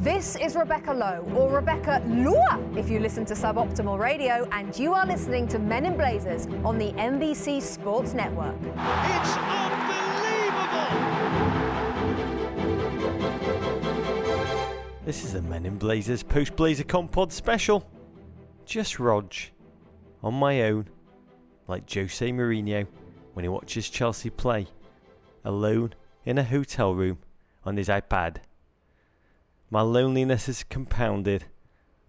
This is Rebecca Lowe, or Rebecca Lua if you listen to Suboptimal Radio, and you are listening to Men in Blazers on the NBC Sports Network. It's unbelievable! This is the Men in Blazers post BlazerCon pod special. Just Rog, on my own, like Jose Mourinho when he watches Chelsea play, alone in a hotel room on his iPad. My loneliness is compounded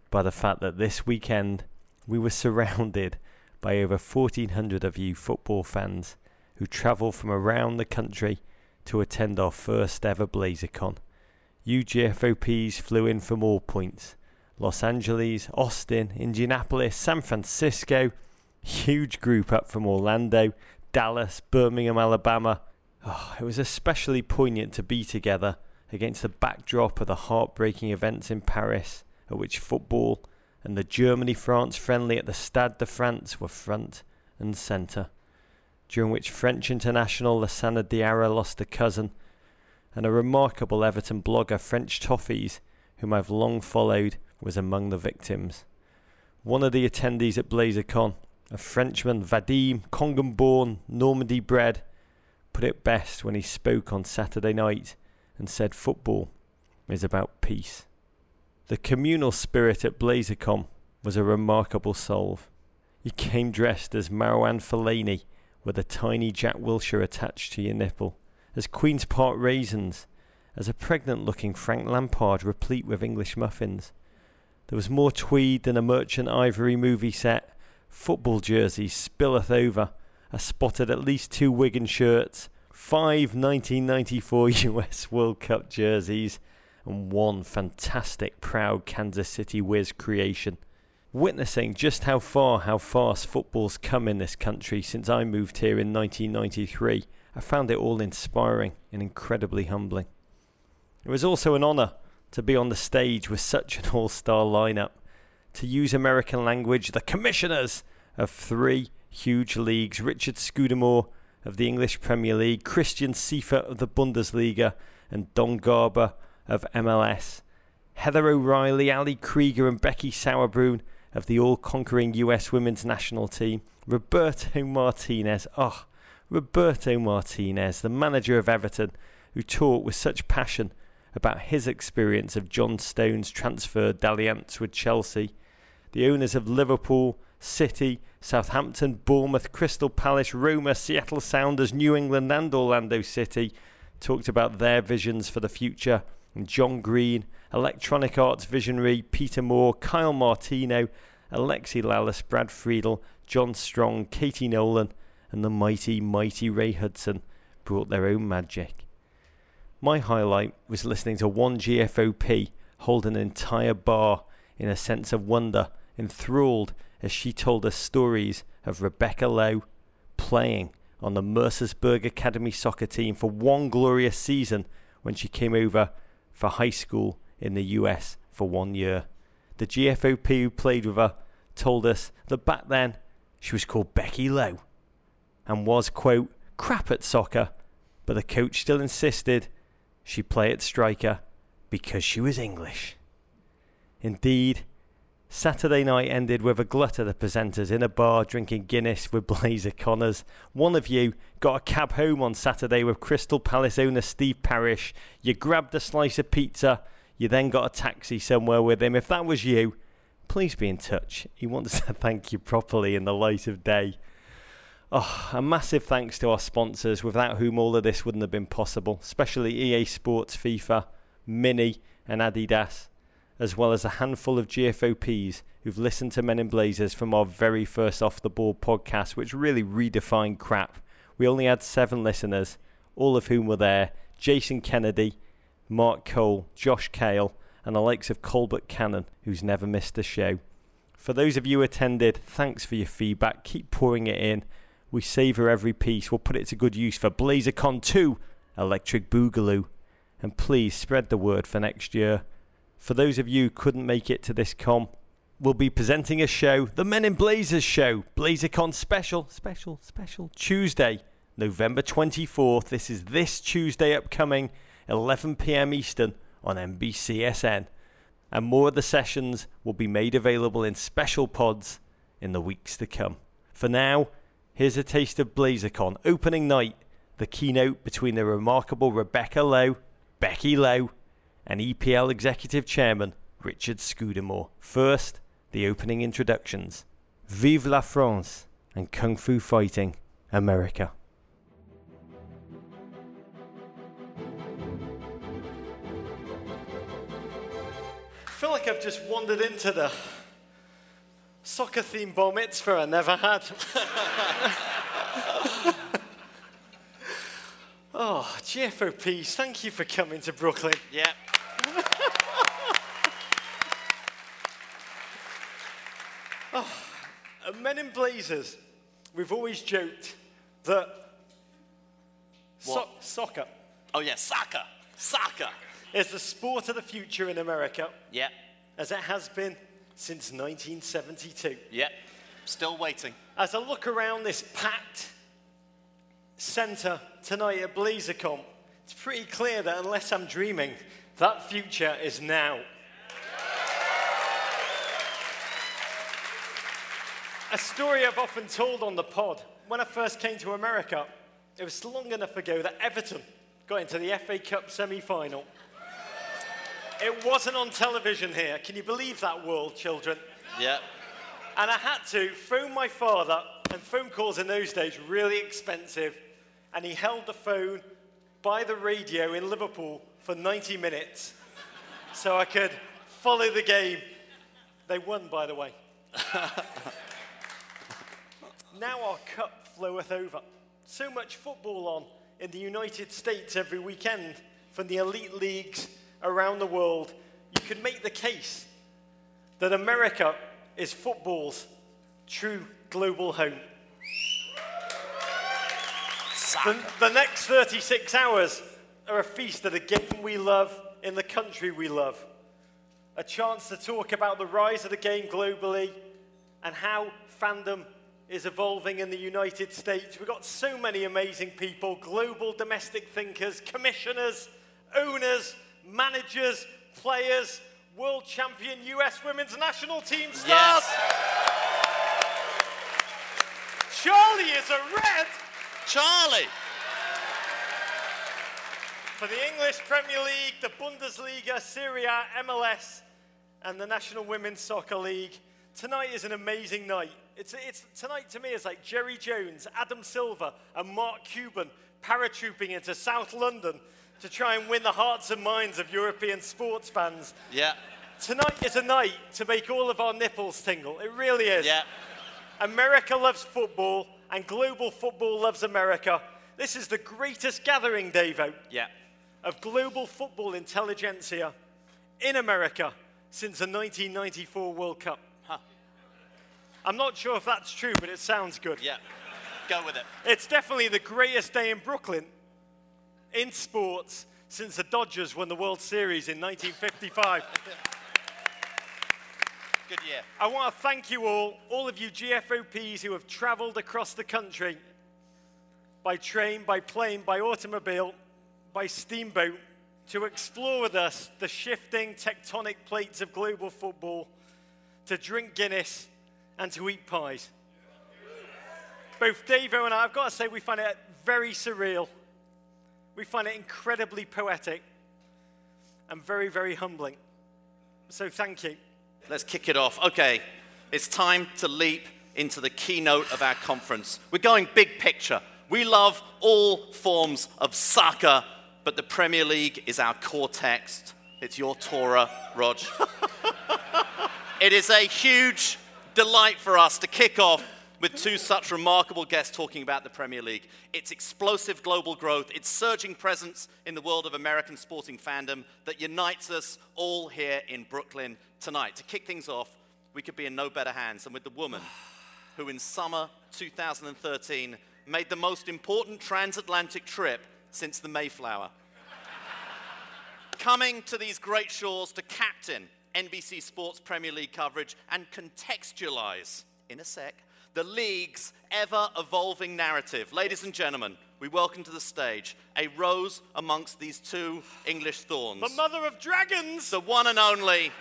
by the fact that this weekend we were surrounded by over 1400 of you football fans who travelled from around the country to attend our first ever BlazerCon. You GFOPs flew in from all points Los Angeles, Austin, Indianapolis, San Francisco, huge group up from Orlando, Dallas, Birmingham, Alabama. Oh, it was especially poignant to be together against the backdrop of the heartbreaking events in Paris, at which football and the Germany France friendly at the Stade de France were front and centre, during which French international Lassana Diarra lost a cousin, and a remarkable Everton blogger, French Toffees, whom I've long followed, was among the victims. One of the attendees at BlazerCon, a Frenchman, Vadim, Congan born, Normandy bred, put it best when he spoke on Saturday night and said football is about peace. The communal spirit at BlazerCon was a remarkable solve. You came dressed as Marouane Fellaini with a tiny Jack Wilshere attached to your nipple, as Queen's Park raisins, as a pregnant looking Frank Lampard replete with English muffins. There was more tweed than a merchant ivory movie set, football jerseys spilleth over, I spotted at least two Wigan shirts, five 1994 US World Cup jerseys, and one fantastic proud Kansas City Wiz creation. Witnessing just how far, how fast football's come in this country since I moved here in 1993, I found it all inspiring and incredibly humbling. It was also an honour to be on the stage with such an all star lineup, to use American language, the commissioners of three huge leagues Richard Scudamore, of the English Premier League, Christian Seifert of the Bundesliga, and Don Garber of MLS. Heather O'Reilly, Ali Krieger, and Becky Sauerbrunn of the all conquering US women's national team. Roberto Martinez, oh, Roberto Martinez, the manager of Everton, who talked with such passion about his experience of John Stones' transfer dalliance with Chelsea. The owners of Liverpool, City, Southampton, Bournemouth, Crystal Palace, Roma, Seattle Sounders, New England, and Orlando City talked about their visions for the future. And John Green, Electronic Arts visionary Peter Moore, Kyle Martino, Alexi Lalas, Brad Friedel, John Strong, Katie Nolan, and the mighty, mighty Ray Hudson brought their own magic. My highlight was listening to one GFOP hold an entire bar in a sense of wonder, enthralled as she told us stories of Rebecca Lowe playing on the Mercersburg Academy soccer team for one glorious season when she came over for high school in the US for one year. The GFOP who played with her told us that back then she was called Becky Lowe and was, quote, crap at soccer, but the coach still insisted she play at striker because she was English. Indeed, Saturday night ended with a glut of the presenters in a bar drinking Guinness with Blazer Connors. One of you got a cab home on Saturday with Crystal Palace owner Steve Parish. You grabbed a slice of pizza. You then got a taxi somewhere with him. If that was you, please be in touch. He wants to thank you properly in the light of day. Oh, a massive thanks to our sponsors, without whom all of this wouldn't have been possible, especially EA Sports, FIFA, Mini, and Adidas as well as a handful of GFOPs who've listened to Men in Blazers from our very first Off the Ball podcast, which really redefined crap. We only had seven listeners, all of whom were there Jason Kennedy, Mark Cole, Josh Kale, and the likes of Colbert Cannon, who's never missed a show. For those of you who attended, thanks for your feedback. Keep pouring it in. We savour every piece. We'll put it to good use for BlazerCon 2, Electric Boogaloo. And please spread the word for next year. For those of you who couldn't make it to this com, we'll be presenting a show, the Men in Blazers show, BlazerCon special, special, special, Tuesday, November 24th. This is this Tuesday upcoming, 11 pm Eastern on NBCSN. and more of the sessions will be made available in special pods in the weeks to come. For now, here's a taste of BlazerCon opening night, the keynote between the remarkable Rebecca Lowe, Becky Lowe, and EPL Executive Chairman Richard Scudamore. First, the opening introductions. Vive la France and Kung Fu Fighting America. I feel like I've just wandered into the soccer themed bar mitzvah I never had. oh, GFOPs, thank you for coming to Brooklyn. Yeah. Oh, at Men in Blazers, we've always joked that so- soccer Oh, yeah, soccer. Soccer. is the sport of the future in America, Yeah. as it has been since 1972. Yeah. Still waiting. As I look around this packed centre tonight at BlazerCon, it's pretty clear that unless I'm dreaming, that future is now. A story I've often told on the pod. When I first came to America, it was long enough ago that Everton got into the FA Cup semi final. It wasn't on television here. Can you believe that world, children? Yeah. And I had to phone my father, and phone calls in those days were really expensive. And he held the phone by the radio in Liverpool for 90 minutes so I could follow the game. They won, by the way. now our cup floweth over. So much football on in the United States every weekend from the elite leagues around the world. You could make the case that America is football's true global home. The, the next 36 hours are a feast of the game we love in the country we love. A chance to talk about the rise of the game globally and how fandom is evolving in the United States. We've got so many amazing people global domestic thinkers, commissioners, owners, managers, players, world champion US women's national team stars. Yes. Charlie is a red Charlie. For the English Premier League, the Bundesliga, Serie A, MLS, and the National Women's Soccer League. Tonight is an amazing night. It's, it's, tonight to me is like Jerry Jones, Adam Silver, and Mark Cuban paratrooping into South London to try and win the hearts and minds of European sports fans. Yeah. Tonight is a night to make all of our nipples tingle. It really is. Yeah. America loves football, and global football loves America. This is the greatest gathering, Davo, Yeah. Of global football intelligentsia in America since the 1994 World Cup. Huh. I'm not sure if that's true, but it sounds good. Yeah. Go with it. It's definitely the greatest day in Brooklyn in sports since the Dodgers won the World Series in 1955. Good year. I want to thank you all, all of you GFOPs who have traveled across the country by train, by plane, by automobile, by steamboat to explore with us the shifting tectonic plates of global football, to drink Guinness, and to eat pies. Both Davo and I, I've got to say, we find it very surreal. We find it incredibly poetic and very, very humbling. So thank you. Let's kick it off. Okay. It's time to leap into the keynote of our conference. We're going big picture. We love all forms of soccer, but the Premier League is our core text. It's your Torah, Rog. it is a huge delight for us to kick off with two such remarkable guests talking about the Premier League. Its explosive global growth, its surging presence in the world of American sporting fandom that unites us all here in Brooklyn tonight. To kick things off, we could be in no better hands than with the woman who, in summer 2013, made the most important transatlantic trip since the Mayflower coming to these great shores to captain NBC Sports Premier League coverage and contextualize, in a sec, the league's ever evolving narrative. Ladies and gentlemen, we welcome to the stage a rose amongst these two English thorns. The mother of dragons! the one and only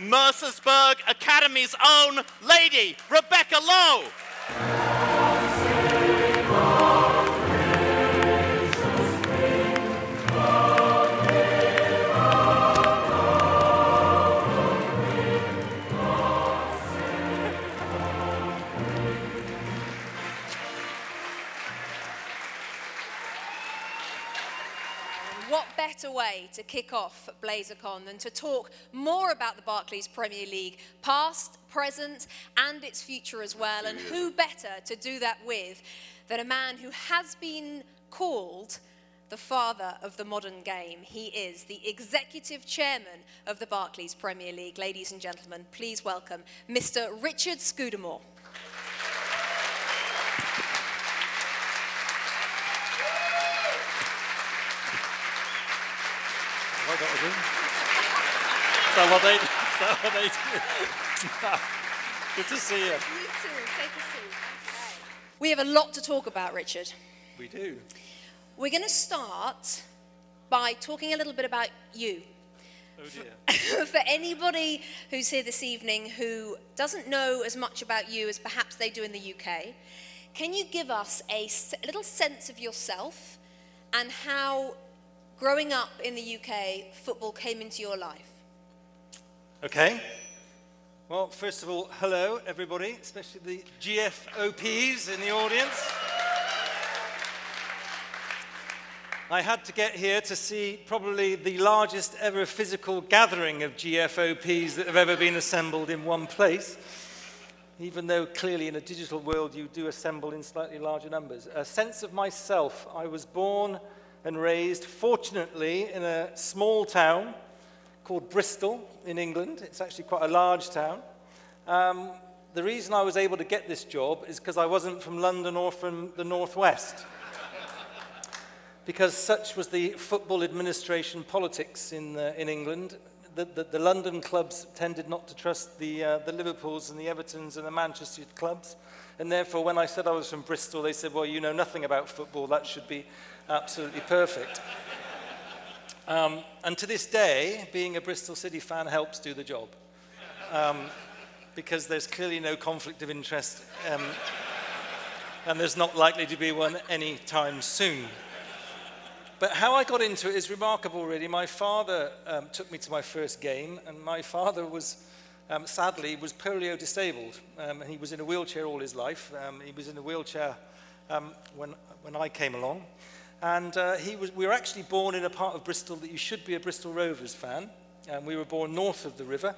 Mercersburg Academy's own lady, Rebecca Lowe. Better way to kick off BlazerCon than to talk more about the Barclays Premier League, past, present, and its future as well? And who better to do that with than a man who has been called the father of the modern game? He is the executive chairman of the Barclays Premier League. Ladies and gentlemen, please welcome Mr. Richard Scudamore. Have I got to do? Is that what they, is that what they do? Good to see you. You too, take a seat. We have a lot to talk about, Richard. We do. We're going to start by talking a little bit about you. Oh dear. For anybody who's here this evening who doesn't know as much about you as perhaps they do in the UK, can you give us a little sense of yourself and how growing up in the UK football came into your life? Okay. Well, first of all, hello everybody, especially the GFOPs in the audience. I had to get here to see probably the largest ever physical gathering of GFOPs that have ever been assembled in one place. Even though clearly in a digital world you do assemble in slightly larger numbers. A sense of myself. I was born and raised, fortunately, in a small town called Bristol in England. It's actually quite a large town. Um, the reason I was able to get this job is because I wasn't from London or from the Northwest. because such was the football administration politics in, uh, in England. The, the, the London clubs tended not to trust the, uh, the Liverpools and the Evertons and the Manchester clubs. And therefore, when I said I was from Bristol, they said, Well, you know nothing about football. That should be absolutely perfect. Um, and to this day, being a Bristol City fan helps do the job. Um, because there's clearly no conflict of interest, um, and there's not likely to be one anytime soon. But how I got into it is remarkable, really. My father um, took me to my first game, and my father was, um, sadly, was polio disabled. Um, and he was in a wheelchair all his life. Um, he was in a wheelchair um, when, when I came along. And uh, he was, we were actually born in a part of Bristol that you should be a Bristol Rovers fan. And we were born north of the river,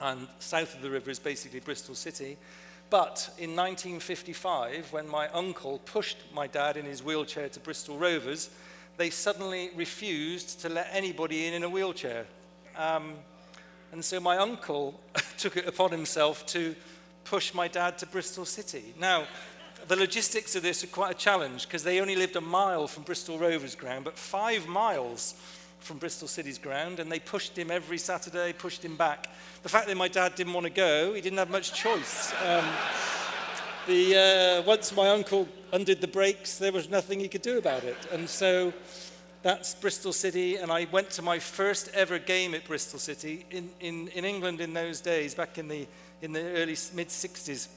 and south of the river is basically Bristol City. But in 1955, when my uncle pushed my dad in his wheelchair to Bristol Rovers, they suddenly refused to let anybody in in a wheelchair. Um, and so my uncle took it upon himself to push my dad to Bristol City. Now, the logistics of this are quite a challenge because they only lived a mile from Bristol Rovers ground, but five miles from Bristol City's ground, and they pushed him every Saturday, pushed him back. The fact that my dad didn't want to go, he didn't have much choice. Um, the, uh, once my uncle undid the brakes, there was nothing he could do about it. And so that's Bristol City, and I went to my first ever game at Bristol City in, in, in England in those days, back in the, in the early mid 60s.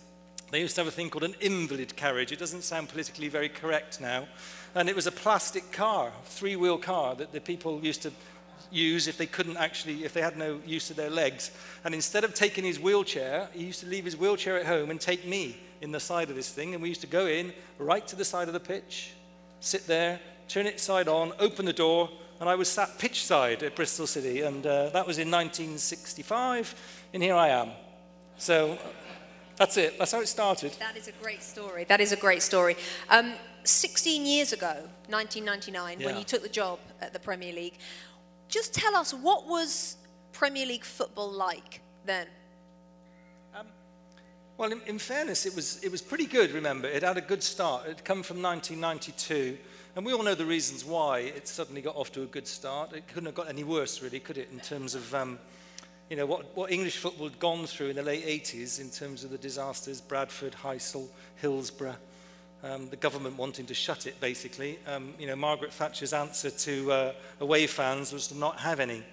They used to have a thing called an invalid carriage. It doesn't sound politically very correct now. And it was a plastic car, three wheel car that the people used to use if they couldn't actually, if they had no use of their legs. And instead of taking his wheelchair, he used to leave his wheelchair at home and take me in the side of this thing. And we used to go in right to the side of the pitch, sit there, turn it side on, open the door, and I was sat pitch side at Bristol City. And uh, that was in 1965, and here I am. So that's it. That's how it started. That is a great story. That is a great story. Um, 16 years ago, 1999, when you took the job at the Premier League, just tell us what was Premier League football like then? Well, in, in fairness, it was, it was pretty good, remember. It had a good start. It had come from 1992. And we all know the reasons why it suddenly got off to a good start. It couldn't have got any worse, really, could it, in terms of um, you know, what, what English football had gone through in the late 80s in terms of the disasters, Bradford, Heysel, Hillsborough, um, the government wanting to shut it, basically. Um, you know, Margaret Thatcher's answer to uh, away fans was to not have any.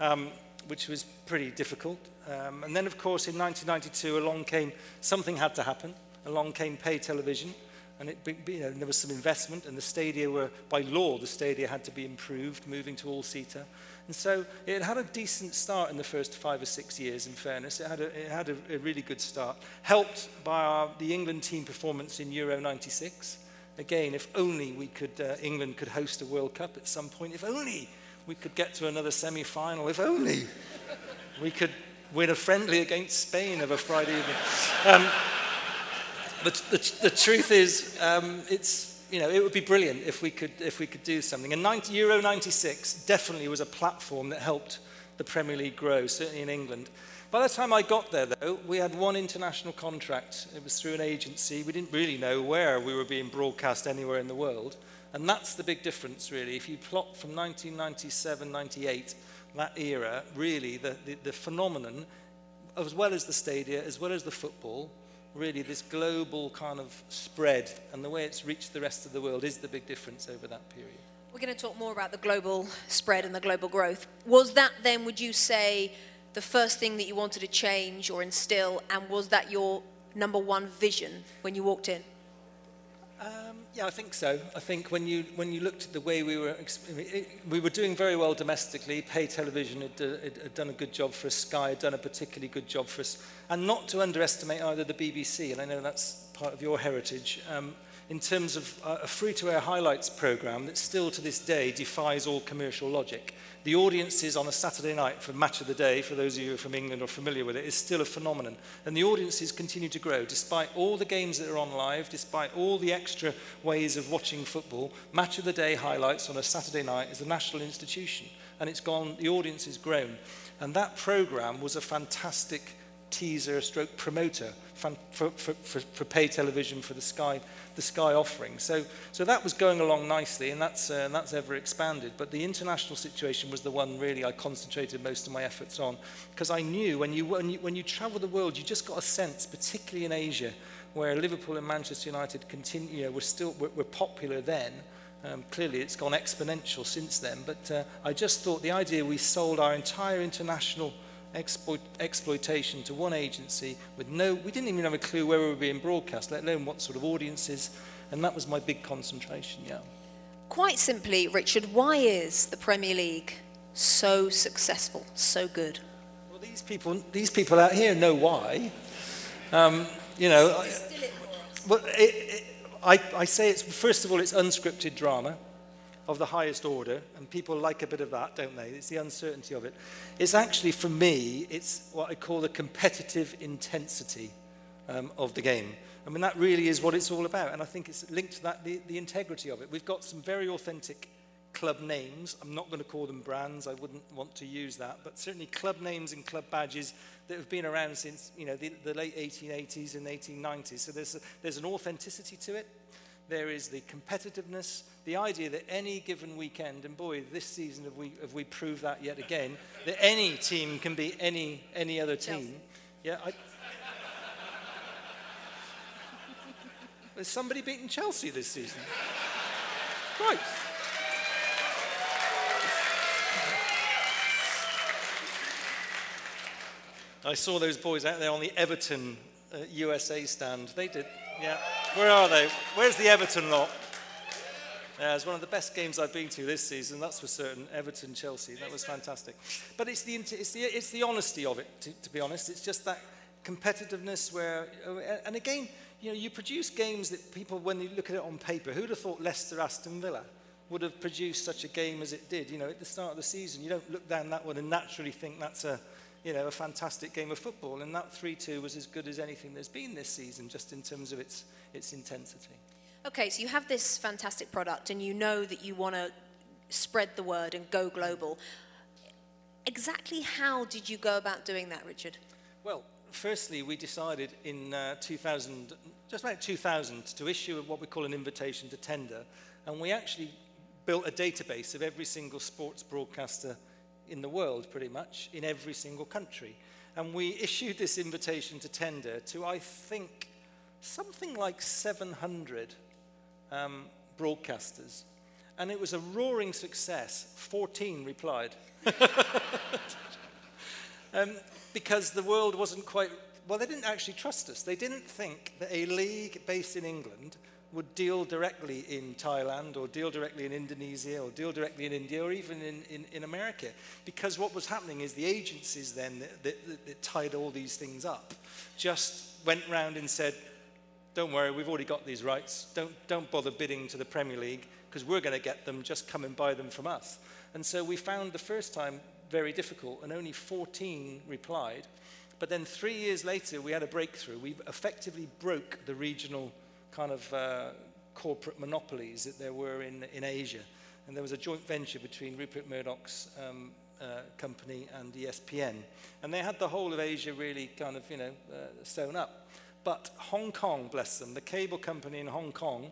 Um, which was pretty difficult. Um, and then, of course, in 1992, along came something had to happen. Along came pay television, and it, you know, there was some investment, and the stadia were, by law, the stadia had to be improved, moving to all-seater. And so it had a decent start in the first five or six years, in fairness. It had a, it had a, a really good start, helped by our, the England team performance in Euro 96. Again, if only we could, uh, England could host a World Cup at some point, if only we could get to another semi-final, if only we could win a friendly against Spain of a Friday evening. Um, but the, the truth is, um, it's you know, it would be brilliant if we could, if we could do something. And 90, Euro 96 definitely was a platform that helped the Premier League grow, certainly in England. By the time I got there, though, we had one international contract. It was through an agency. We didn't really know where we were being broadcast anywhere in the world. And that's the big difference, really. If you plot from 1997, 98, that era, really, the, the, the phenomenon, as well as the stadia, as well as the football, really this global kind of spread and the way it's reached the rest of the world is the big difference over that period. We're going to talk more about the global spread and the global growth. Was that then, would you say, the first thing that you wanted to change or instill, and was that your number one vision when you walked in? Um, yeah, I think so. I think when you when you looked at the way we were we were doing very well domestically. Pay television had, uh, had done a good job for us. Sky had done a particularly good job for us, and not to underestimate either the BBC. And I know that's part of your heritage. Um, in terms of a free-to-air highlights program that still to this day defies all commercial logic. The audiences on a Saturday night for Match of the Day, for those of you from England or familiar with it, is still a phenomenon. And the audiences continue to grow. Despite all the games that are on live, despite all the extra ways of watching football, Match of the Day highlights on a Saturday night is a national institution. And it's gone, the audience has grown. And that program was a fantastic teaser a stroke promoter for, for, for, for pay television for the Sky the Sky offering. So, so that was going along nicely, and that's, uh, and that's ever expanded. But the international situation was the one really I concentrated most of my efforts on, because I knew when you, when, you, when you travel the world, you just got a sense, particularly in Asia, where Liverpool and Manchester United continue, you know, were still were, were popular then. Um, clearly, it's gone exponential since then. But uh, I just thought the idea we sold our entire international exploit, exploitation to one agency with no, we didn't even have a clue where we were being broadcast, let alone what sort of audiences. And that was my big concentration, yeah. Quite simply, Richard, why is the Premier League so successful, so good? Well, these people, these people out here know why. Um, you know, well, it, it, I, I say it's, first of all, it's unscripted drama of the highest order, and people like a bit of that, don't they? It's the uncertainty of it. It's actually, for me, it's what I call the competitive intensity um, of the game. I mean, that really is what it's all about, and I think it's linked to that, the, the integrity of it. We've got some very authentic club names. I'm not going to call them brands. I wouldn't want to use that. But certainly club names and club badges that have been around since you know, the, the late 1880s and 1890s. So there's, a, there's an authenticity to it. There is the competitiveness, the idea that any given weekend, and boy, this season have we, have we proved that yet again, that any team can be any, any other team. Chelsea. Yeah, I, Has somebody beaten Chelsea this season? Right. I saw those boys out there on the Everton uh, USA stand. They did, yeah. Where are they? Where's the Everton lot? Yeah, it's one of the best games I've been to this season, that's for certain. Everton, Chelsea, that was fantastic. But it's the, it's the, it's the honesty of it, to, to be honest. It's just that competitiveness where, oh, and again, you know, you produce games that people, when you look at it on paper, who'd have thought Leicester Aston Villa would have produced such a game as it did? You know, at the start of the season, you don't look down that one and naturally think that's a, you know, a fantastic game of football. And that 3-2 was as good as anything there's been this season, just in terms of its, its intensity. Okay, so you have this fantastic product and you know that you want to spread the word and go global. Exactly how did you go about doing that, Richard? Well, firstly, we decided in uh, 2000, just about 2000, to issue what we call an invitation to tender. And we actually built a database of every single sports broadcaster in the world, pretty much, in every single country. And we issued this invitation to tender to, I think, something like 700 um, broadcasters. And it was a roaring success. 14 replied. um, because the world wasn't quite, well, they didn't actually trust us. They didn't think that a league based in England would deal directly in Thailand or deal directly in Indonesia or deal directly in India or even in, in, in America. Because what was happening is the agencies then that, that, that tied all these things up just went round and said, don't worry, we've already got these rights. Don't, don't bother bidding to the Premier League because we're going to get them, just come and buy them from us. And so we found the first time very difficult, and only 14 replied. But then three years later, we had a breakthrough. We effectively broke the regional kind of uh, corporate monopolies that there were in, in Asia. And there was a joint venture between Rupert Murdoch's um, uh, company and ESPN. And they had the whole of Asia really kind of, you know, uh, sewn up. But Hong Kong, bless them, the cable company in Hong Kong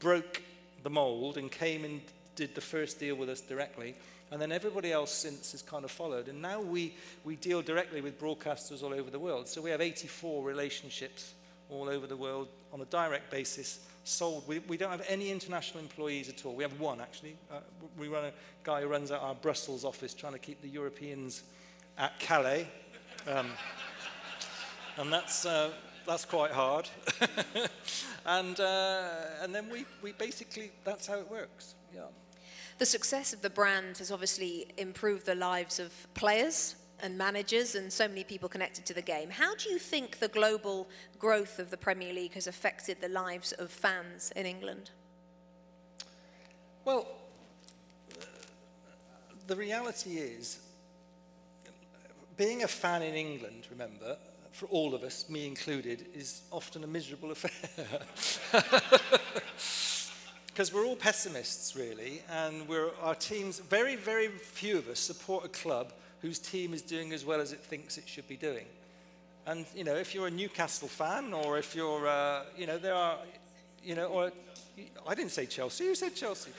broke the mold and came and did the first deal with us directly. And then everybody else since has kind of followed. And now we, we deal directly with broadcasters all over the world. So we have 84 relationships all over the world on a direct basis, sold. We, we don't have any international employees at all. We have one, actually. Uh, we run a guy who runs our Brussels office trying to keep the Europeans at Calais. Um, and that's, uh, that's quite hard. and, uh, and then we, we basically, that's how it works. Yeah. The success of the brand has obviously improved the lives of players and managers and so many people connected to the game. How do you think the global growth of the Premier League has affected the lives of fans in England? Well, the reality is, being a fan in England, remember, for all of us, me included, is often a miserable affair. because we're all pessimists, really, and we're, our teams, very, very few of us support a club whose team is doing as well as it thinks it should be doing. And, you know, if you're a Newcastle fan, or if you're, uh, you know, there are, you know, or, I didn't say Chelsea, you said Chelsea.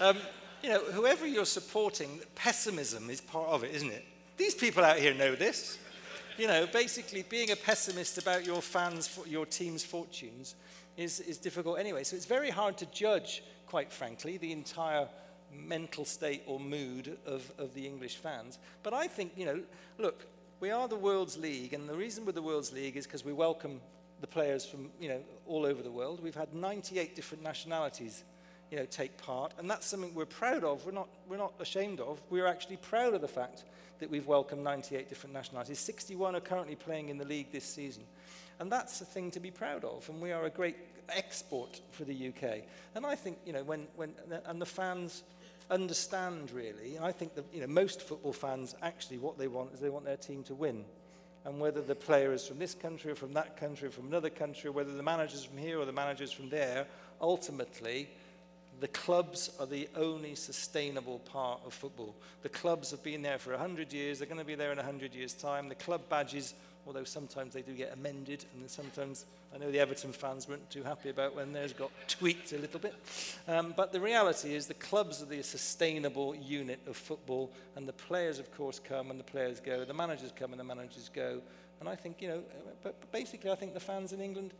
Um, you know, whoever you're supporting, pessimism is part of it, isn't it? These people out here know this. You know, basically being a pessimist about your fans, your team's fortunes is, is difficult anyway. So it's very hard to judge, quite frankly, the entire mental state or mood of, of the English fans. But I think, you know, look, we are the world's league, and the reason we're the world's league is because we welcome the players from, you know, all over the world. We've had 98 different nationalities, you know, take part, and that's something we're proud of. We're not, we're not ashamed of. We're actually proud of the fact that we've welcomed 98 different nationalities. 61 are currently playing in the league this season. And that's a thing to be proud of. And we are a great export for the UK. And I think, you know, when, when and the fans understand really, And I think that, you know, most football fans actually what they want is they want their team to win. And whether the player is from this country or from that country or from another country, or whether the manager's from here or the manager's from there, ultimately, the clubs are the only sustainable part of football. The clubs have been there for 100 years, they're going to be there in 100 years' time. The club badges although sometimes they do get amended, and sometimes I know the Everton fans weren't too happy about when theirs got tweaked a little bit. Um, but the reality is the clubs are the sustainable unit of football, and the players, of course, come and the players go, the managers come and the managers go. And I think, you know, but, basically, I think the fans in England,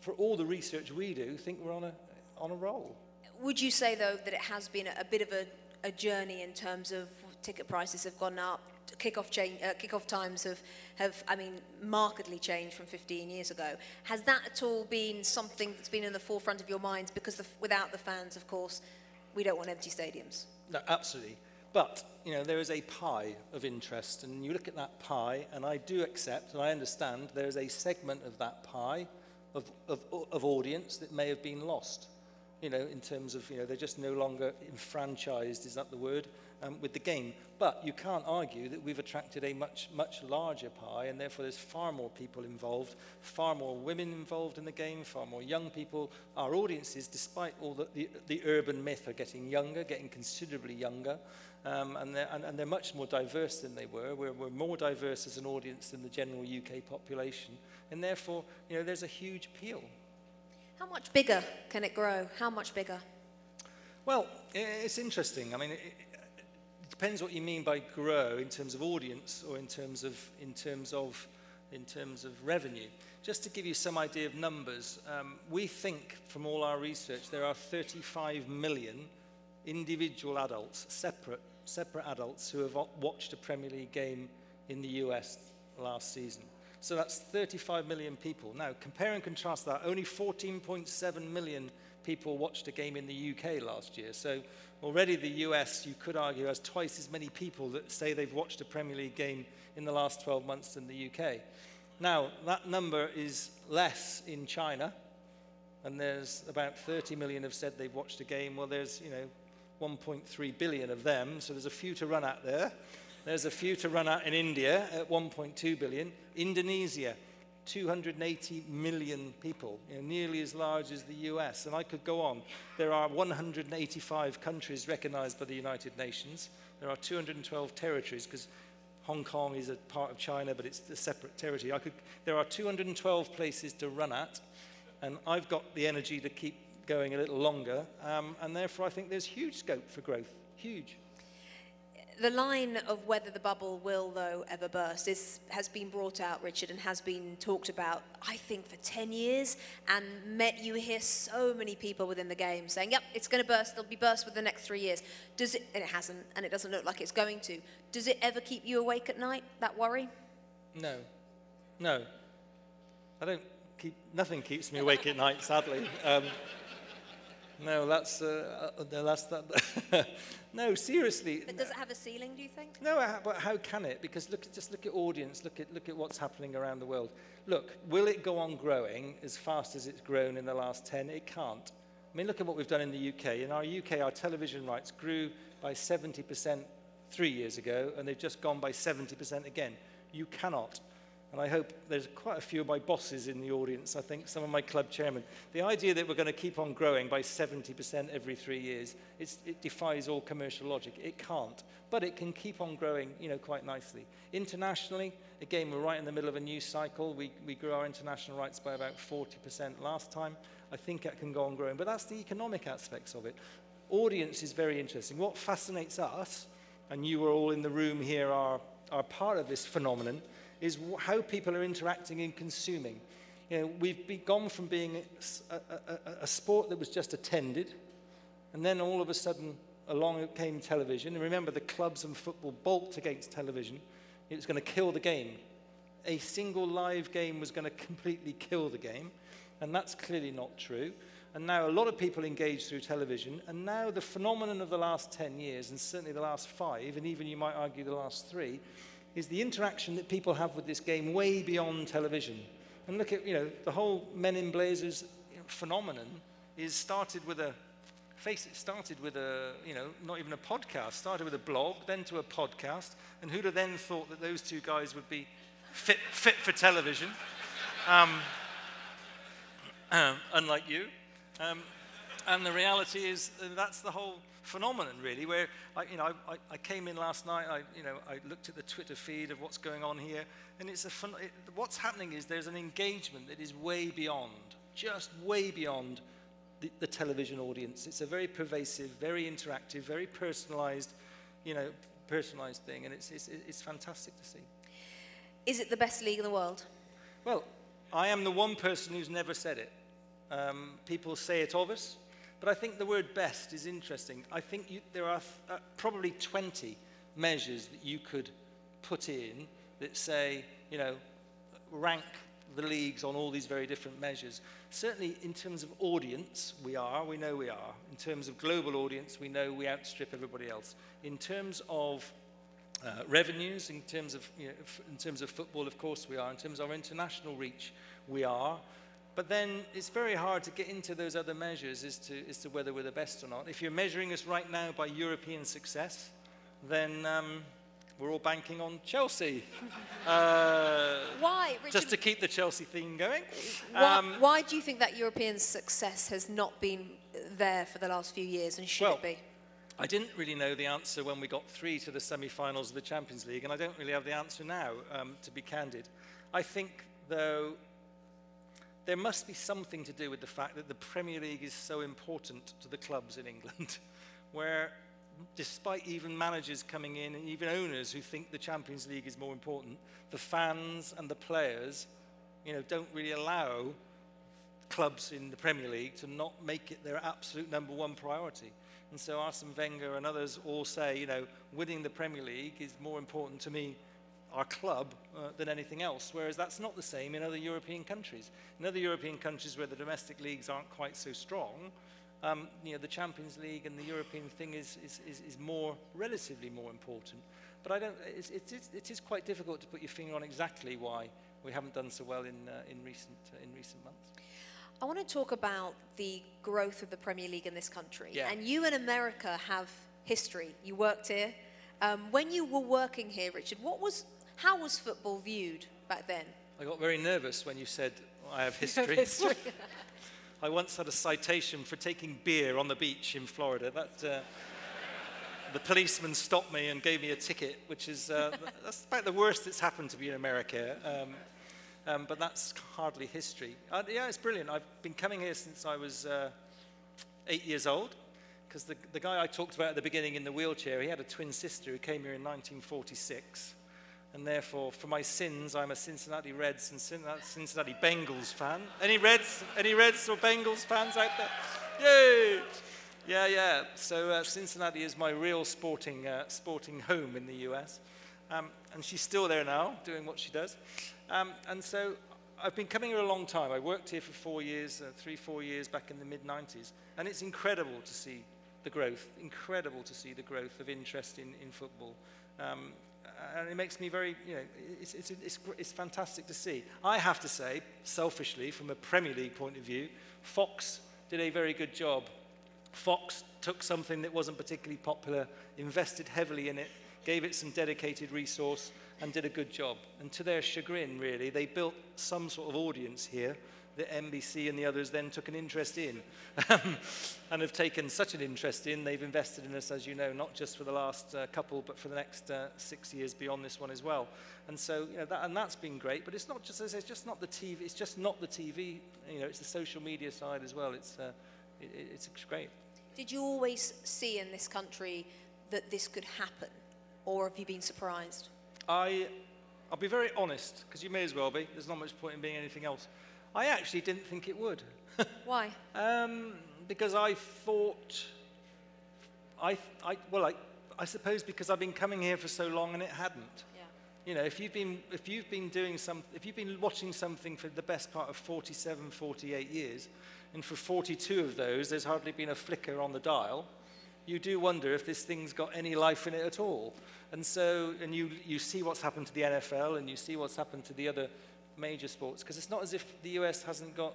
for all the research we do, think we're on a, on a roll. Would you say, though, that it has been a, a bit of a, a journey in terms of ticket prices have gone up, kickoff, change, uh, kickoff times have, have, I mean, markedly changed from 15 years ago. Has that at all been something that's been in the forefront of your minds? Because the, without the fans, of course, we don't want empty stadiums. No, absolutely. But, you know, there is a pie of interest, and you look at that pie, and I do accept and I understand there is a segment of that pie of, of, of audience that may have been lost. You know, in terms of, you know, they're just no longer enfranchised, is that the word? Um, with the game. But you can't argue that we've attracted a much, much larger pie, and therefore there's far more people involved, far more women involved in the game, far more young people. Our audiences, despite all the, the, the urban myth, are getting younger, getting considerably younger, um, and, they're, and, and they're much more diverse than they were. We're, we're more diverse as an audience than the general UK population, and therefore, you know, there's a huge appeal. How much bigger can it grow? How much bigger? Well, it's interesting. I mean, it, depends what you mean by grow in terms of audience or in terms of, in terms of, in terms of revenue. Just to give you some idea of numbers, um, we think from all our research there are 35 million individual adults, separate, separate adults who have watched a Premier League game in the US last season. So that's 35 million people. Now, compare and contrast that, only 14.7 million people watched a game in the UK last year. So already the US, you could argue, has twice as many people that say they've watched a Premier League game in the last 12 months than the UK. Now, that number is less in China, and there's about 30 million have said they've watched a game. Well, there's, you know, 1.3 billion of them, so there's a few to run at there. There's a few to run out in India at 1.2 billion. Indonesia, 280 million people, you know, nearly as large as the US. And I could go on. There are 185 countries recognized by the United Nations. There are 212 territories because Hong Kong is a part of China, but it's a separate territory. Could, there are 212 places to run at, and I've got the energy to keep going a little longer. Um, and therefore, I think there's huge scope for growth. Huge the line of whether the bubble will, though, ever burst is, has been brought out, Richard, and has been talked about, I think, for 10 years. And met, you hear so many people within the game saying, yep, it's going to burst, it'll be burst within the next three years. Does it, and it hasn't, and it doesn't look like it's going to. Does it ever keep you awake at night, that worry? No. No. I don't keep, nothing keeps me awake at night, sadly. Um, no, that's, uh, uh that's that. no, seriously. But does it have a ceiling, do you think? No, but how can it? Because look, just look at audience, look at, look at what's happening around the world. Look, will it go on growing as fast as it's grown in the last 10? It can't. I mean, look at what we've done in the UK. In our UK, our television rights grew by 70% three years ago, and they've just gone by 70% again. You cannot and I hope there's quite a few of my bosses in the audience, I think some of my club chairmen. The idea that we're going to keep on growing by 70% every three years, it defies all commercial logic. It can't, but it can keep on growing you know, quite nicely. Internationally, again, we're right in the middle of a new cycle. We, we grew our international rights by about 40% last time. I think that can go on growing, but that's the economic aspects of it. Audience is very interesting. What fascinates us, and you are all in the room here are, are part of this phenomenon, is how people are interacting and consuming. You know, we've gone from being a, a, a, sport that was just attended, and then all of a sudden along came television. And remember, the clubs and football balked against television. It was going to kill the game. A single live game was going to completely kill the game, and that's clearly not true. And now a lot of people engage through television, and now the phenomenon of the last 10 years, and certainly the last five, and even you might argue the last three, is the interaction that people have with this game way beyond television. And look at, you know, the whole Men in Blazers phenomenon is started with a, face it, started with a, you know, not even a podcast, started with a blog, then to a podcast, and who'd have then thought that those two guys would be fit, fit for television, um, um, unlike you. Um, and the reality is that's the whole phenomenon, really, where I, you know, I, I came in last night, I, you know, I looked at the Twitter feed of what's going on here, and it's a fun, it, what's happening is there's an engagement that is way beyond, just way beyond the, the television audience. It's a very pervasive, very interactive, very personalized, you know, personalized thing, and it's, it's, it's fantastic to see. Is it the best league in the world? Well, I am the one person who's never said it. Um, people say it of us, but I think the word best is interesting. I think you, there are uh, probably 20 measures that you could put in that say, you know, rank the leagues on all these very different measures. Certainly, in terms of audience, we are, we know we are. In terms of global audience, we know we outstrip everybody else. In terms of uh, revenues, in terms of, you know, in terms of football, of course, we are. In terms of our international reach, we are. But then it's very hard to get into those other measures as to, as to whether we're the best or not. If you're measuring us right now by European success, then um, we're all banking on Chelsea. Uh, why? Richard, just to keep the Chelsea theme going. Why, um, why, do you think that European success has not been there for the last few years, and should well, it be? I didn't really know the answer when we got three to the semi-finals of the Champions League, and I don't really have the answer now, um, to be candid. I think, though, there must be something to do with the fact that the Premier League is so important to the clubs in England, where despite even managers coming in and even owners who think the Champions League is more important, the fans and the players, you know, don't really allow clubs in the Premier League to not make it their absolute number one priority. And so Arsene Wenger and others all say, you know, winning the Premier League is more important to me our club uh, than anything else, whereas that's not the same in other European countries. In other European countries where the domestic leagues aren't quite so strong, um, you know, the Champions League and the European thing is, is, is, is more, relatively more important. But I don't, it's, it's, it's, it is quite difficult to put your finger on exactly why we haven't done so well in, uh, in, recent, uh, in recent months. I want to talk about the growth of the Premier League in this country. Yeah. And you in America have history. You worked here. Um, when you were working here, Richard, what was, how was football viewed back then? I got very nervous when you said I have history. I once had a citation for taking beer on the beach in Florida. That, uh, the policeman stopped me and gave me a ticket, which is uh, that's about the worst that's happened to me in America. Um, um, but that's hardly history. Uh, yeah, it's brilliant. I've been coming here since I was uh, eight years old, because the, the guy I talked about at the beginning in the wheelchair, he had a twin sister who came here in 1946. And therefore, for my sins, I'm a Cincinnati Reds and Cincinnati Bengals fan. Any Reds, any Reds or Bengals fans out there? Yay! Yeah, yeah. So uh, Cincinnati is my real sporting, uh, sporting home in the US. Um, and she's still there now, doing what she does. Um, and so I've been coming here a long time. I worked here for four years, uh, three, four years back in the mid 90s. And it's incredible to see the growth, incredible to see the growth of interest in, in football. Um, and it makes me very, you know, it's, it's, it's, it's fantastic to see. I have to say, selfishly, from a Premier League point of view, Fox did a very good job. Fox took something that wasn't particularly popular, invested heavily in it, gave it some dedicated resource, and did a good job. And to their chagrin, really, they built some sort of audience here that NBC and the others then took an interest in and have taken such an interest in. They've invested in us, as you know, not just for the last uh, couple, but for the next uh, six years beyond this one as well. And so, you know, that, and that's been great. But it's not just, it's just not the TV. It's just not the TV. You know, it's the social media side as well. It's, uh, it, it's great. Did you always see in this country that this could happen, or have you been surprised? I, I'll be very honest, because you may as well be. There's not much point in being anything else. I actually didn't think it would. Why? Um, because I thought, I, I well, I, I suppose because I've been coming here for so long and it hadn't. Yeah. You know, if you've been, if you've been doing some, if you've been watching something for the best part of 47, 48 years, and for 42 of those, there's hardly been a flicker on the dial, you do wonder if this thing's got any life in it at all. And so, and you, you see what's happened to the NFL and you see what's happened to the other major sports, because it's not as if the US hasn't got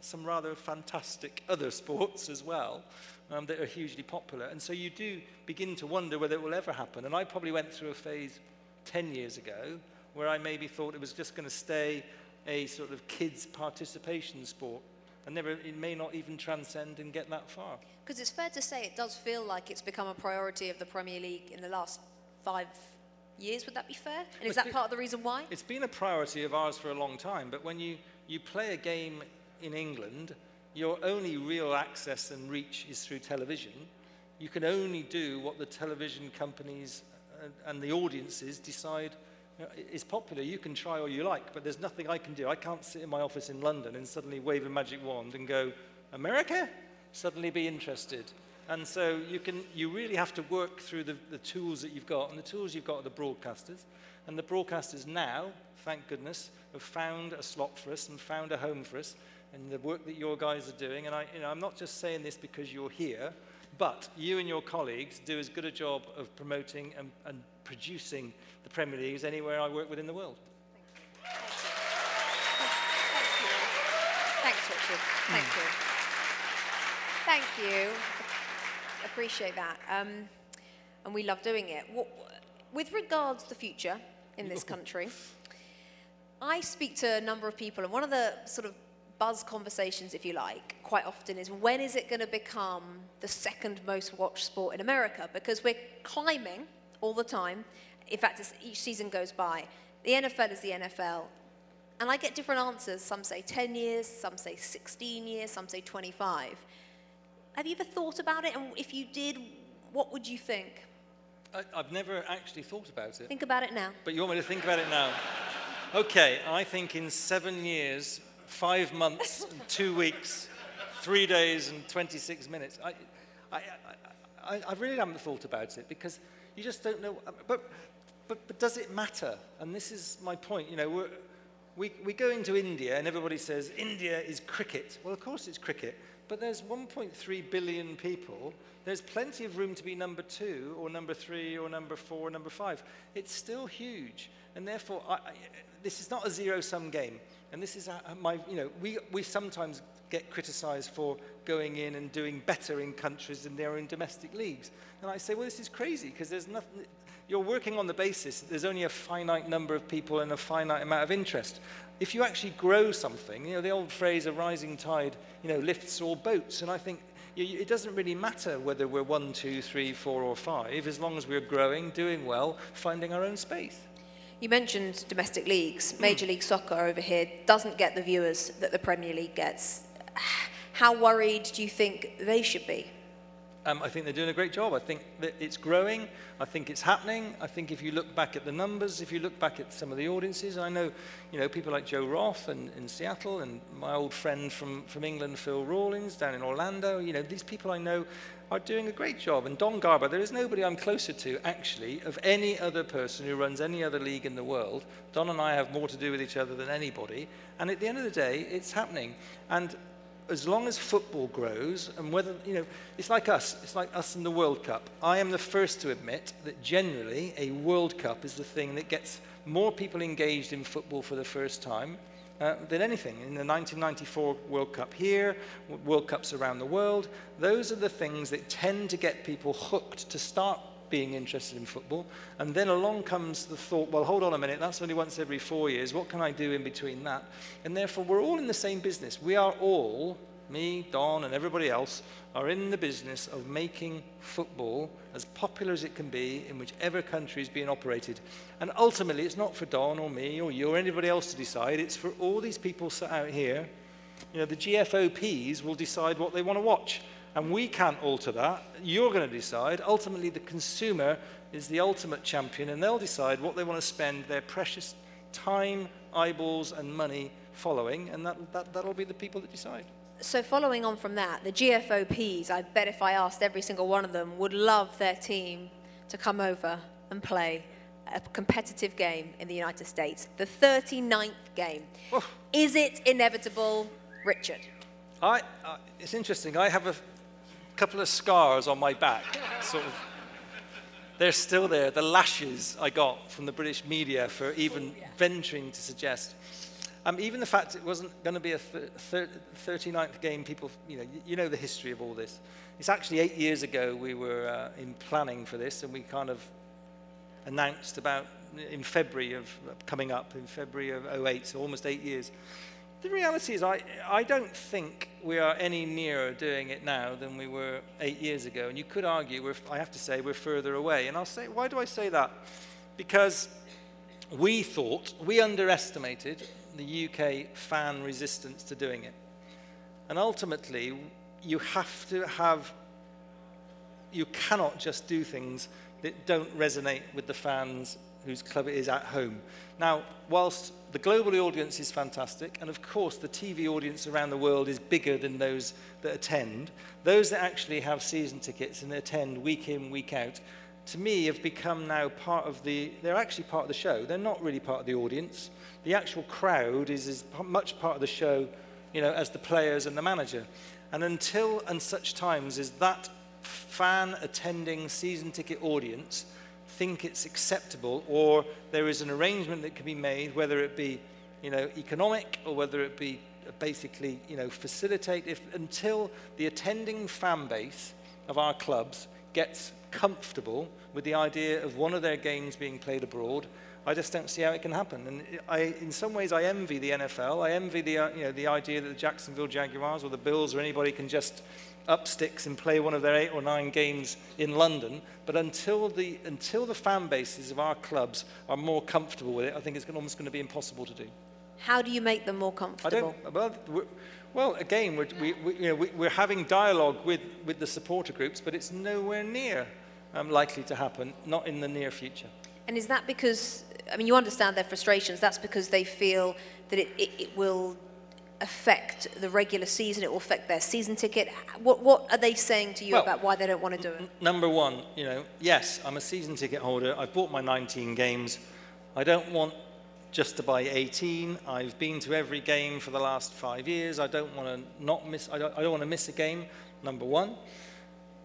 some rather fantastic other sports as well um, that are hugely popular. And so you do begin to wonder whether it will ever happen. And I probably went through a phase 10 years ago where I maybe thought it was just going to stay a sort of kids' participation sport and never, it may not even transcend and get that far. Because it's fair to say it does feel like it's become a priority of the Premier League in the last five years. Would that be fair? And is that part of the reason why? It's been a priority of ours for a long time, but when you, you play a game in England, your only real access and reach is through television. You can only do what the television companies uh, and the audiences decide is popular. You can try all you like, but there's nothing I can do. I can't sit in my office in London and suddenly wave a magic wand and go, America? Suddenly be interested. And so you, can, you really have to work through the, the tools that you've got. And the tools you've got are the broadcasters. And the broadcasters now, thank goodness, have found a slot for us and found a home for us. And the work that your guys are doing, and I, you know, I'm not just saying this because you're here, but you and your colleagues do as good a job of promoting and, and producing the Premier League as anywhere I work within the world. Thank you. Thanks, Richard. Thank you. Thank you. Appreciate that. Um, and we love doing it. With regards to the future in this country, I speak to a number of people, and one of the sort of buzz conversations, if you like, quite often is when is it going to become the second most watched sport in America? Because we're climbing all the time. In fact, as each season goes by, the NFL is the NFL. And I get different answers. Some say 10 years, some say 16 years, some say 25. Have you ever thought about it? And if you did, what would you think? I, have never actually thought about it. Think about it now. But you want me to think about it now? Okay, I think in seven years, five months, two weeks, three days, and 26 minutes, I, I, I, I really haven't thought about it because you just don't know. But but, but does it matter? And this is my point. You know, we're, we, we go into India and everybody says, India is cricket. Well, of course it's cricket, but there's 1.3 billion people. There's plenty of room to be number two or number three or number four or number five. It's still huge. And therefore, I, I, this is not a zero-sum game. And this is my, you know, we, we sometimes get criticized for going in and doing better in countries than their own domestic leagues. And I say, well, this is crazy because there's nothing, you're working on the basis that there's only a finite number of people and a finite amount of interest. If you actually grow something, you know, the old phrase, a rising tide, you know, lifts all boats. And I think it doesn't really matter whether we're one, two, three, four, or five, as long as we're growing, doing well, finding our own space. You mentioned domestic leagues. Hmm. Major League Soccer over here doesn't get the viewers that the Premier League gets. How worried do you think they should be? Um, I think they're doing a great job. I think that it's growing. I think it's happening. I think if you look back at the numbers, if you look back at some of the audiences, I know, you know, people like Joe Roth and, in Seattle and my old friend from, from England, Phil Rawlins, down in Orlando, you know, these people I know are doing a great job. And Don Garber, there is nobody I'm closer to, actually, of any other person who runs any other league in the world. Don and I have more to do with each other than anybody. And at the end of the day, it's happening. And as long as football grows, and whether, you know, it's like us, it's like us in the World Cup. I am the first to admit that generally a World Cup is the thing that gets more people engaged in football for the first time uh, than anything. In the 1994 World Cup here, World Cups around the world, those are the things that tend to get people hooked to start being interested in football. And then along comes the thought, well, hold on a minute, that's only once every four years. What can I do in between that? And therefore, we're all in the same business. We are all me, Don, and everybody else are in the business of making football as popular as it can be in whichever country is being operated. And ultimately, it's not for Don or me or you or anybody else to decide. It's for all these people sat out here. You know, the GFOPs will decide what they want to watch. And we can't alter that. You're going to decide. Ultimately, the consumer is the ultimate champion, and they'll decide what they want to spend their precious time, eyeballs, and money following, and that, that, that'll be the people that decide. So, following on from that, the GFOPs, I bet if I asked every single one of them, would love their team to come over and play a competitive game in the United States, the 39th game. Oh. Is it inevitable, Richard? I, uh, it's interesting. I have a couple of scars on my back, sort of. They're still there, the lashes I got from the British media for even venturing to suggest um, even the fact it wasn't going to be a thir 39th game, people, you know, you know the history of all this. It's actually eight years ago we were uh, in planning for this, and we kind of announced about in February of coming up in February of 08, so almost eight years. The reality is, I, I don't think we are any nearer doing it now than we were eight years ago. And you could argue, we're, I have to say, we're further away. And I'll say, why do I say that? Because we thought, we underestimated the UK fan resistance to doing it. And ultimately, you have to have, you cannot just do things that don't resonate with the fans whose club it is at home. Now, whilst the global audience is fantastic, and of course the TV audience around the world is bigger than those that attend, those that actually have season tickets and attend week in, week out, to me have become now part of the, they're actually part of the show. They're not really part of the audience the actual crowd is as much part of the show, you know, as the players and the manager. And until and such times as that fan attending season ticket audience think it's acceptable or there is an arrangement that can be made, whether it be, you know, economic or whether it be basically, you know, facilitate, if, until the attending fan base of our clubs gets comfortable with the idea of one of their games being played abroad I just don't see how it can happen. And I, in some ways, I envy the NFL. I envy the, uh, you know, the idea that the Jacksonville Jaguars or the Bills or anybody can just up sticks and play one of their eight or nine games in London. But until the, until the fan bases of our clubs are more comfortable with it, I think it's almost going to be impossible to do. How do you make them more comfortable? I don't, well, well again, we're, we, we, you know, we, are having dialogue with, with the supporter groups, but it's nowhere near um, likely to happen, not in the near future. And is that because I mean, you understand their frustrations. That's because they feel that it, it, it will affect the regular season? It will affect their season ticket. What, what are they saying to you Well, about why they don't want to do it? Number one, you know, yes, I'm a season ticket holder. I've bought my 19 games. I don't want just to buy 18. I've been to every game for the last five years. I don't want to not miss. I don't, I don't want to miss a game. Number one.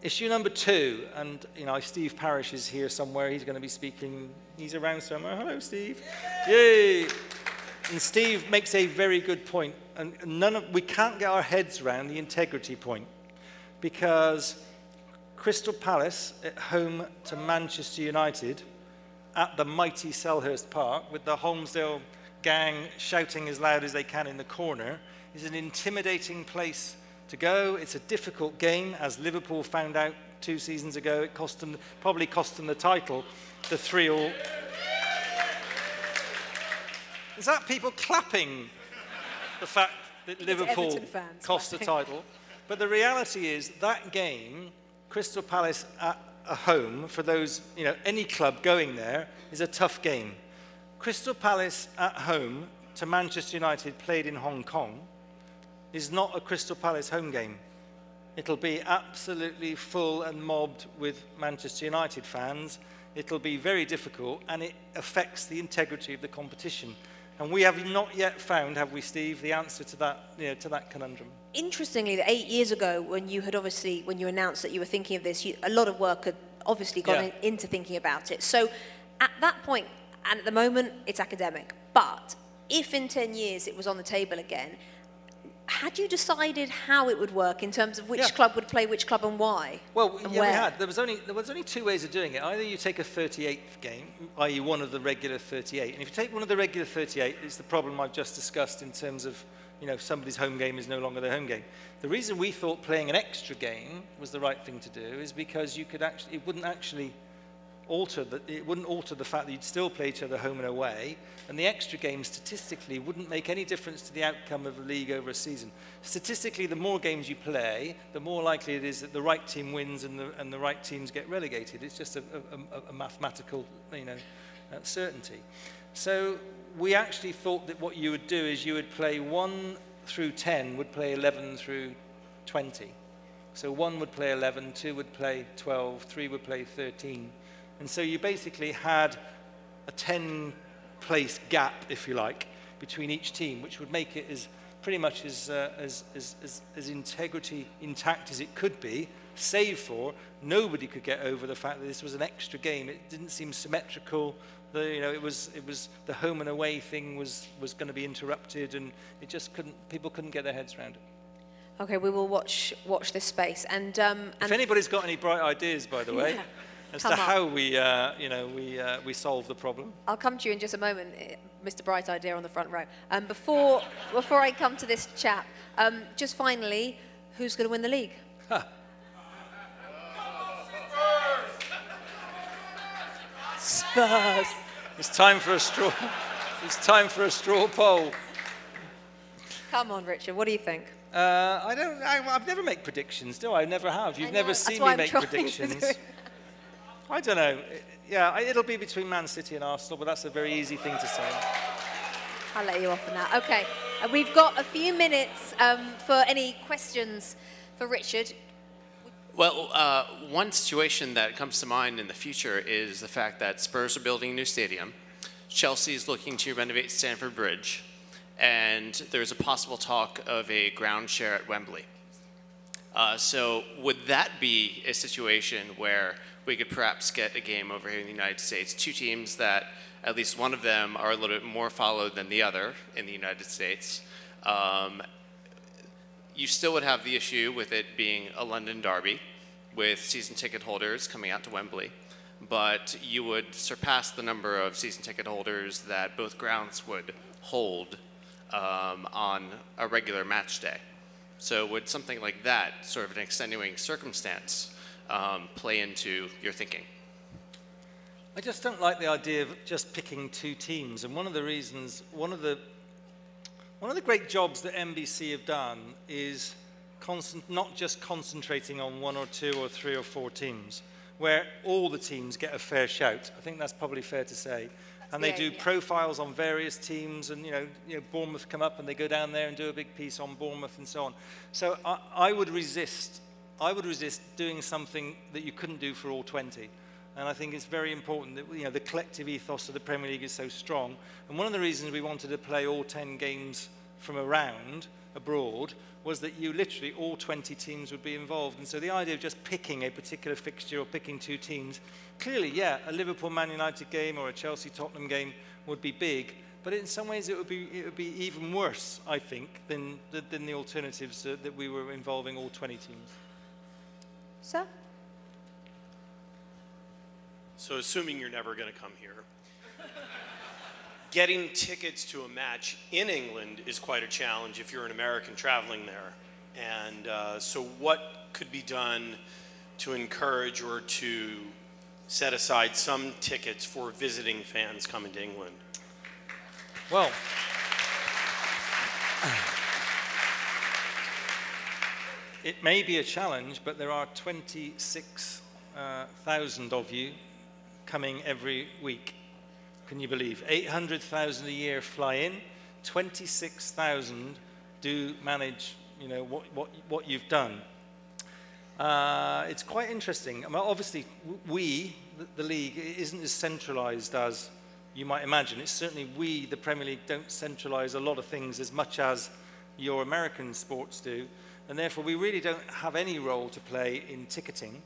Issue number two, and you know, Steve Parish is here somewhere. He's going to be speaking. He's around somewhere. Hello, Steve. Yay! And Steve makes a very good point, and none of we can't get our heads around the integrity point, because Crystal Palace at home to Manchester United at the mighty Selhurst Park with the Holmesdale gang shouting as loud as they can in the corner is an intimidating place to go. It's a difficult game, as Liverpool found out two seasons ago. It cost them, probably cost them the title, the three all. Is that people clapping the fact that Liverpool cost the title? But the reality is that game, Crystal Palace at a home for those, you know, any club going there is a tough game. Crystal Palace at home to Manchester United played in Hong Kong is not a Crystal Palace home game. It'll be absolutely full and mobbed with Manchester United fans. It'll be very difficult and it affects the integrity of the competition. And we have not yet found, have we, Steve, the answer to that, you know, to that conundrum. Interestingly, that eight years ago, when you had obviously, when you announced that you were thinking of this, you, a lot of work had obviously gone Yeah. in, into thinking about it. So at that point, and at the moment, it's academic. But if in 10 years it was on the table again, had you decided how it would work in terms of which Yeah. club would play which club and why? Well, and yeah, where? we had. There was only there was only two ways of doing it. Either you take a 38th game, i.e., one of the regular 38, and if you take one of the regular 38, it's the problem I've just discussed in terms of you know somebody's home game is no longer their home game. The reason we thought playing an extra game was the right thing to do is because you could actually it wouldn't actually alter the, it wouldn't alter the fact that you'd still play each other home and away, and the extra game statistically wouldn't make any difference to the outcome of the league over a season. Statistically, the more games you play, the more likely it is that the right team wins and the, and the right teams get relegated. It's just a, a, a- mathematical, you know, uh, certainty. So we actually thought that what you would do is you would play 1 through 10 would play 11 through 20. So one would play 11, two would play 12, three would play 13. And so you basically had a 10 place gap, if you like, between each team, which would make it as pretty much as, uh, as, as, as, as integrity intact as it could be, save for nobody could get over the fact that this was an extra game. It didn't seem symmetrical. The, you know, it was, it was the home and away thing was, was going to be interrupted, and it just couldn't, people couldn't get their heads around it. Okay, we will watch watch this space. And, um, and If anybody's got any bright ideas, by the way, Yeah. As Come to how we, uh, you know, we, uh, we solve the problem. I'll come to you in just a moment, eh, Mr. Bright Idea on the front row. Um, before, before I come to this chap, um, just finally, who's going to win the league? Spurs. It's time for a straw. It's time for a straw poll. Come on, Richard. What do you think? Uh, I don't. I, I've never make predictions, do I? I never have. You've never seen that's me why I'm make trying to do predictions. It. I don't know. Yeah, it'll be between Man City and Arsenal, but that's a very easy thing to say. I'll let you off on that. Okay, uh, we've got a few minutes um, for any questions for Richard. Well, uh, one situation that comes to mind in the future is the fact that Spurs are building a new stadium, Chelsea is looking to renovate Stamford Bridge, and there's a possible talk of a ground share at Wembley. Uh, so, would that be a situation where we could perhaps get a game over here in the United States? Two teams that at least one of them are a little bit more followed than the other in the United States. Um, you still would have the issue with it being a London derby with season ticket holders coming out to Wembley, but you would surpass the number of season ticket holders that both grounds would hold um, on a regular match day. So, would something like that, sort of an extenuating circumstance, um, play into your thinking? I just don't like the idea of just picking two teams. And one of the reasons, one of the, one of the great jobs that NBC have done is concent- not just concentrating on one or two or three or four teams, where all the teams get a fair shout. I think that's probably fair to say. and the they do profiles on various teams, and you know, you know, Bournemouth come up and they go down there and do a big piece on Bournemouth and so on. So I, I would resist, I would resist doing something that you couldn't do for all 20. And I think it's very important that you know the collective ethos of the Premier League is so strong. And one of the reasons we wanted to play all 10 games from around abroad was that you literally all 20 teams would be involved. And so the idea of just picking a particular fixture or picking two teams, clearly, yeah, a Liverpool Man United game or a Chelsea Tottenham game would be big. But in some ways, it would be, it would be even worse, I think, than, than the alternatives uh, that we were involving all 20 teams. Sir? So, assuming you're never going to come here, getting tickets to a match in England is quite a challenge if you're an American traveling there. And uh, so, what could be done to encourage or to set aside some tickets for visiting fans coming to England? Well, it may be a challenge, but there are 26,000 of you coming every week. Can you believe? 800,000 a year fly in, 26,000 do manage, you know, what, what, what you've done. Uh, it's quite interesting. I mean, obviously, we, the, the league, isn't as centralised as you might imagine. It's certainly we, the Premier League, don't centralise a lot of things as much as your American sports do, and therefore we really don't have any role to play in ticketing.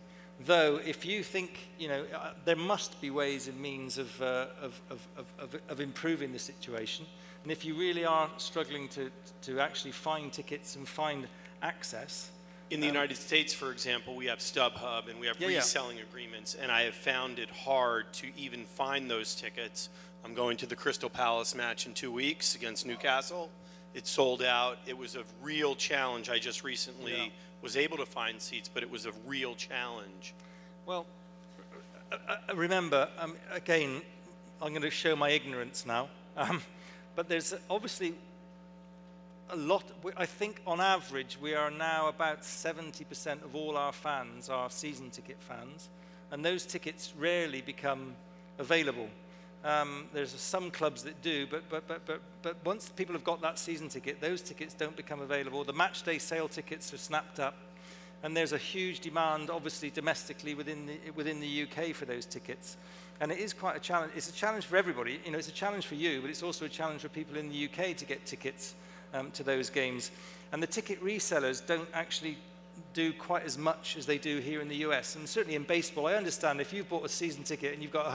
Though, if you think, you know, uh, there must be ways and means of, uh, of, of, of, of, improving the situation. And if you really are struggling to, to actually find tickets and find access, In the United States, for example, we have StubHub and we have Yeah, yeah. reselling agreements, and I have found it hard to even find those tickets. I'm going to the Crystal Palace match in two weeks against Newcastle. It's sold out. It was a real challenge. I just recently Yeah. was able to find seats, but it was a real challenge. Well, uh, uh, remember, um, again, I'm going to show my ignorance now. Um, but there's obviously a lot. I think on average, we are now about 70% of all our fans are season ticket fans. And those tickets rarely become available. Um, there's some clubs that do, but, but, but, but, but once people have got that season ticket, those tickets don't become available. The match day sale tickets are snapped up. And there's a huge demand, obviously, domestically within the, within the UK for those tickets. And it is quite a challenge. It's a challenge for everybody. You know, it's a challenge for you, but it's also a challenge for people in the UK to get tickets um, to those games. And the ticket resellers don't actually do quite as much as they do here in the US. And certainly in baseball, I understand if you've bought a season ticket and you've got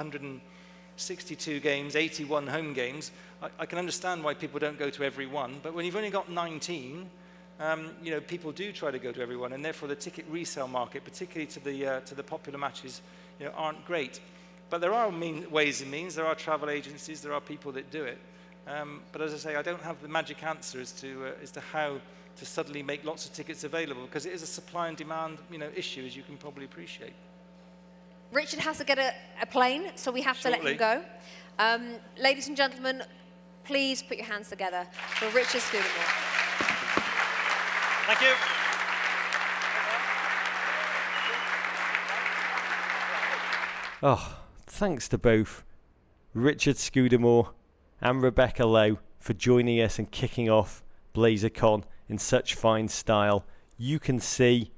162 games, 81 home games, I, I can understand why people don't go to every one. But when you've only got 19, um, you know, people do try to go to everyone, and therefore the ticket resale market, particularly to the uh, to the popular matches, you know, aren't great. But there are mean, ways and means. There are travel agencies. There are people that do it. Um, but as I say, I don't have the magic answer as to uh, as to how to suddenly make lots of tickets available because it is a supply and demand, you know, issue as you can probably appreciate. Richard has to get a, a plane, so we have to let him go. Um, ladies and gentlemen, please put your hands together for Richard Scudamore. Thank you. Oh, thanks to both Richard Scudamore and Rebecca Lowe for joining us and kicking off BlazerCon in such fine style. You can see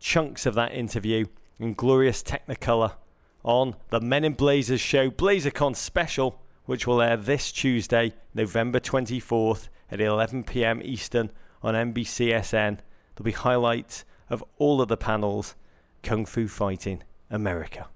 chunks of that interview in glorious Technicolor on the Men in Blazers show BlazerCon special, which will air this Tuesday, November 24th at 11 pm Eastern on NBCSN. There'll be highlights of all of the panels Kung Fu Fighting America.